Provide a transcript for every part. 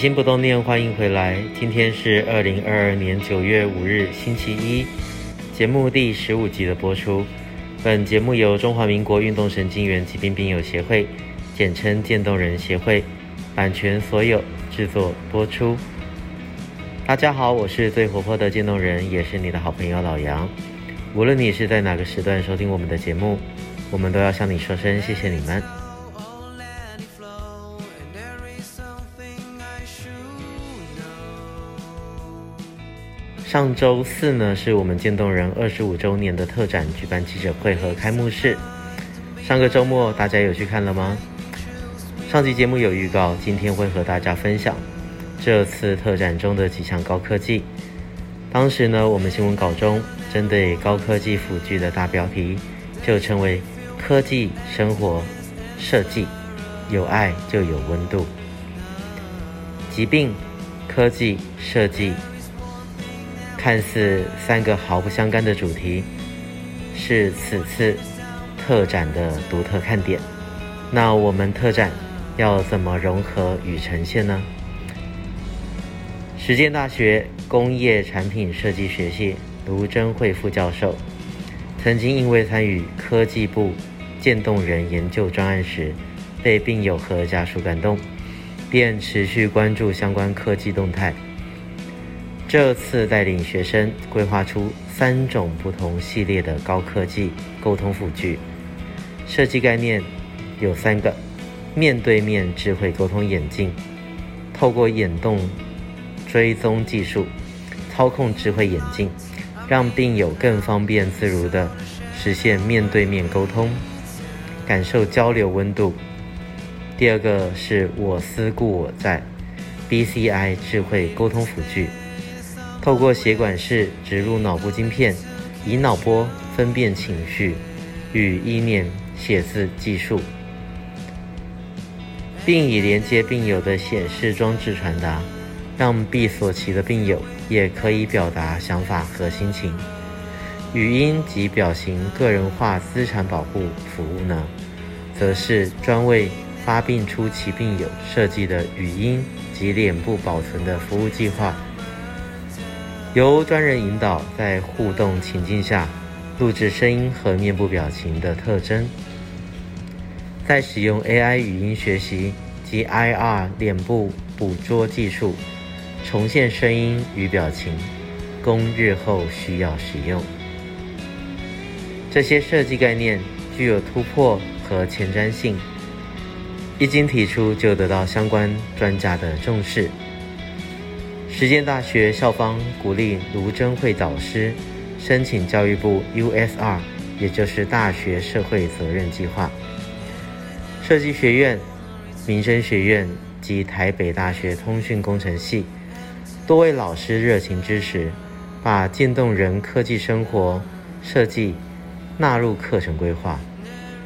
心不动念，欢迎回来。今天是二零二二年九月五日，星期一，节目第十五集的播出。本节目由中华民国运动神经元疾病病友协会，简称渐冻人协会，版权所有，制作播出。大家好，我是最活泼的渐冻人，也是你的好朋友老杨。无论你是在哪个时段收听我们的节目，我们都要向你说声谢谢你们。上周四呢，是我们渐冻人二十五周年的特展举办记者会和开幕式。上个周末大家有去看了吗？上集节目有预告，今天会和大家分享这次特展中的几项高科技。当时呢，我们新闻稿中针对高科技辅具的大标题就称为“科技生活设计，有爱就有温度”。疾病、科技、设计。看似三个毫不相干的主题，是此次特展的独特看点。那我们特展要怎么融合与呈现呢？实践大学工业产品设计学系卢贞慧副教授，曾经因为参与科技部渐冻人研究专案时，被病友和家属感动，便持续关注相关科技动态。这次带领学生规划出三种不同系列的高科技沟通辅具，设计概念有三个：面对面智慧沟通眼镜，透过眼动追踪技术操控智慧眼镜，让病友更方便自如地实现面对面沟通，感受交流温度。第二个是我思故我在，BCI 智慧沟通辅具。透过血管式植入脑部晶片，以脑波分辨情绪与意念写字技术，并以连接病友的显示装置传达，让闭锁期的病友也可以表达想法和心情。语音及表情个人化资产保护服务呢，则是专为发病初期病友设计的语音及脸部保存的服务计划。由专人引导，在互动情境下录制声音和面部表情的特征，再使用 AI 语音学习及 IR 脸部捕捉技术重现声音与表情，供日后需要使用。这些设计概念具有突破和前瞻性，一经提出就得到相关专家的重视。实践大学校方鼓励卢贞慧导师申请教育部 USR，也就是大学社会责任计划。设计学院、民生学院及台北大学通讯工程系多位老师热情支持，把渐冻人科技生活设计纳入课程规划。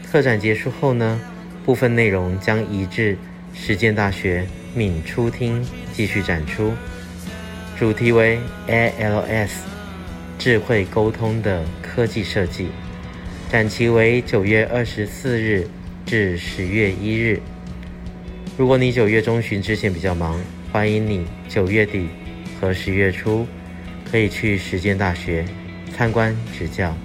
特展结束后呢，部分内容将移至实践大学闵初厅继续展出。主题为 ALS 智慧沟通的科技设计，展期为九月二十四日至十月一日。如果你九月中旬之前比较忙，欢迎你九月底和十月初可以去实践大学参观指教。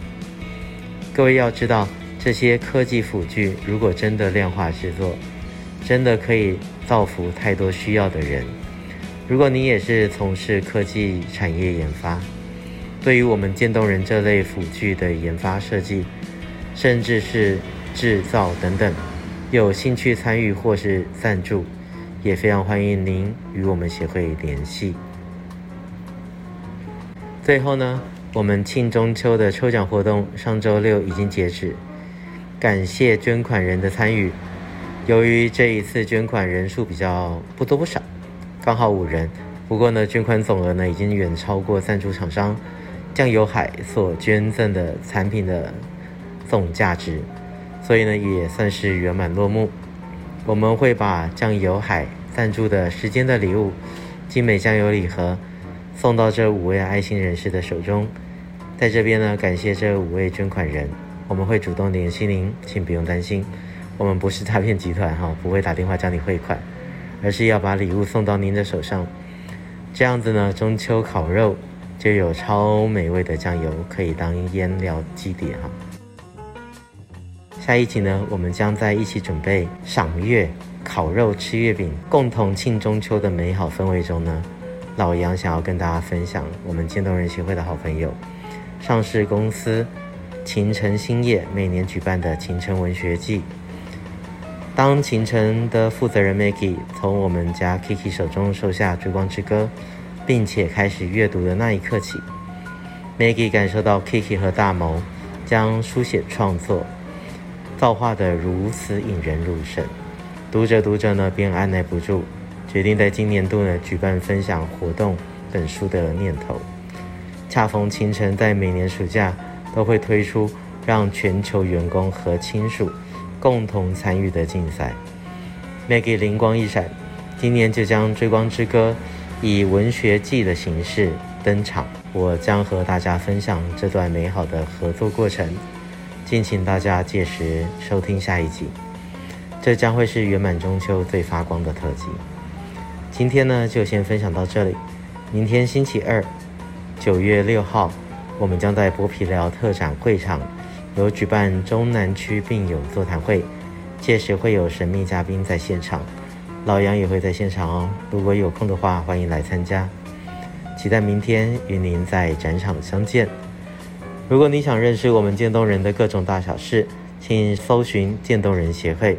各位要知道，这些科技辅具如果真的量化制作，真的可以造福太多需要的人。如果你也是从事科技产业研发，对于我们渐冻人这类辅具的研发设计，甚至是制造等等，有兴趣参与或是赞助，也非常欢迎您与我们协会联系。最后呢，我们庆中秋的抽奖活动上周六已经截止，感谢捐款人的参与。由于这一次捐款人数比较不多不少。刚好五人，不过呢，捐款总额呢已经远超过赞助厂商酱油海所捐赠的产品的总价值，所以呢也算是圆满落幕。我们会把酱油海赞助的时间的礼物精美酱油礼盒送到这五位爱心人士的手中。在这边呢，感谢这五位捐款人，我们会主动联系您，请不用担心，我们不是诈骗集团哈，不会打电话叫你汇款。而是要把礼物送到您的手上。这样子呢，中秋烤肉就有超美味的酱油可以当腌料基底哈。下一集呢，我们将在一起准备赏月、烤肉、吃月饼，共同庆中秋的美好氛围中呢，老杨想要跟大家分享我们渐冻人协会的好朋友，上市公司秦城兴业每年举办的秦城文学季。当勤诚的负责人 Maggie 从我们家 Kiki 手中收下《追光之歌》，并且开始阅读的那一刻起，Maggie 感受到 Kiki 和大谋将书写创作造化得如此引人入胜。读着读着呢，便按捺不住，决定在今年度呢举办分享活动本书的念头。恰逢勤诚在每年暑假都会推出让全球员工和亲属。共同参与的竞赛，Maggie 灵光一闪，今年就将《追光之歌》以文学季的形式登场。我将和大家分享这段美好的合作过程，敬请大家届时收听下一集。这将会是圆满中秋最发光的特辑。今天呢，就先分享到这里。明天星期二，九月六号，我们将在剥皮寮特展会场。有举办中南区病友座谈会，届时会有神秘嘉宾在现场，老杨也会在现场哦。如果有空的话，欢迎来参加。期待明天与您在展场相见。如果你想认识我们渐冻人的各种大小事，请搜寻渐冻人协会，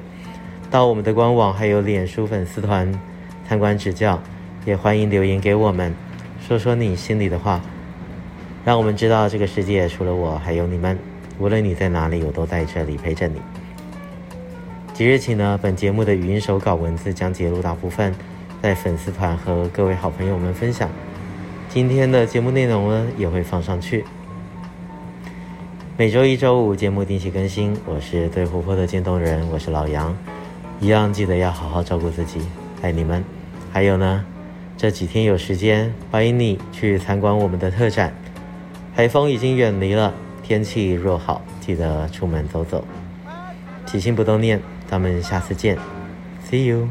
到我们的官网还有脸书粉丝团参观指教，也欢迎留言给我们，说说你心里的话，让我们知道这个世界除了我还有你们。无论你在哪里，我都在这里陪着你。即日起呢，本节目的语音手稿文字将截录大部分在粉丝团和各位好朋友们分享。今天的节目内容呢，也会放上去。每周一、周五节目定期更新。我是最活泼的渐冻人，我是老杨。一样记得要好好照顾自己，爱你们。还有呢，这几天有时间，欢迎你去参观我们的特展。台风已经远离了。天气若好，记得出门走走。起心不动念，咱们下次见，See you。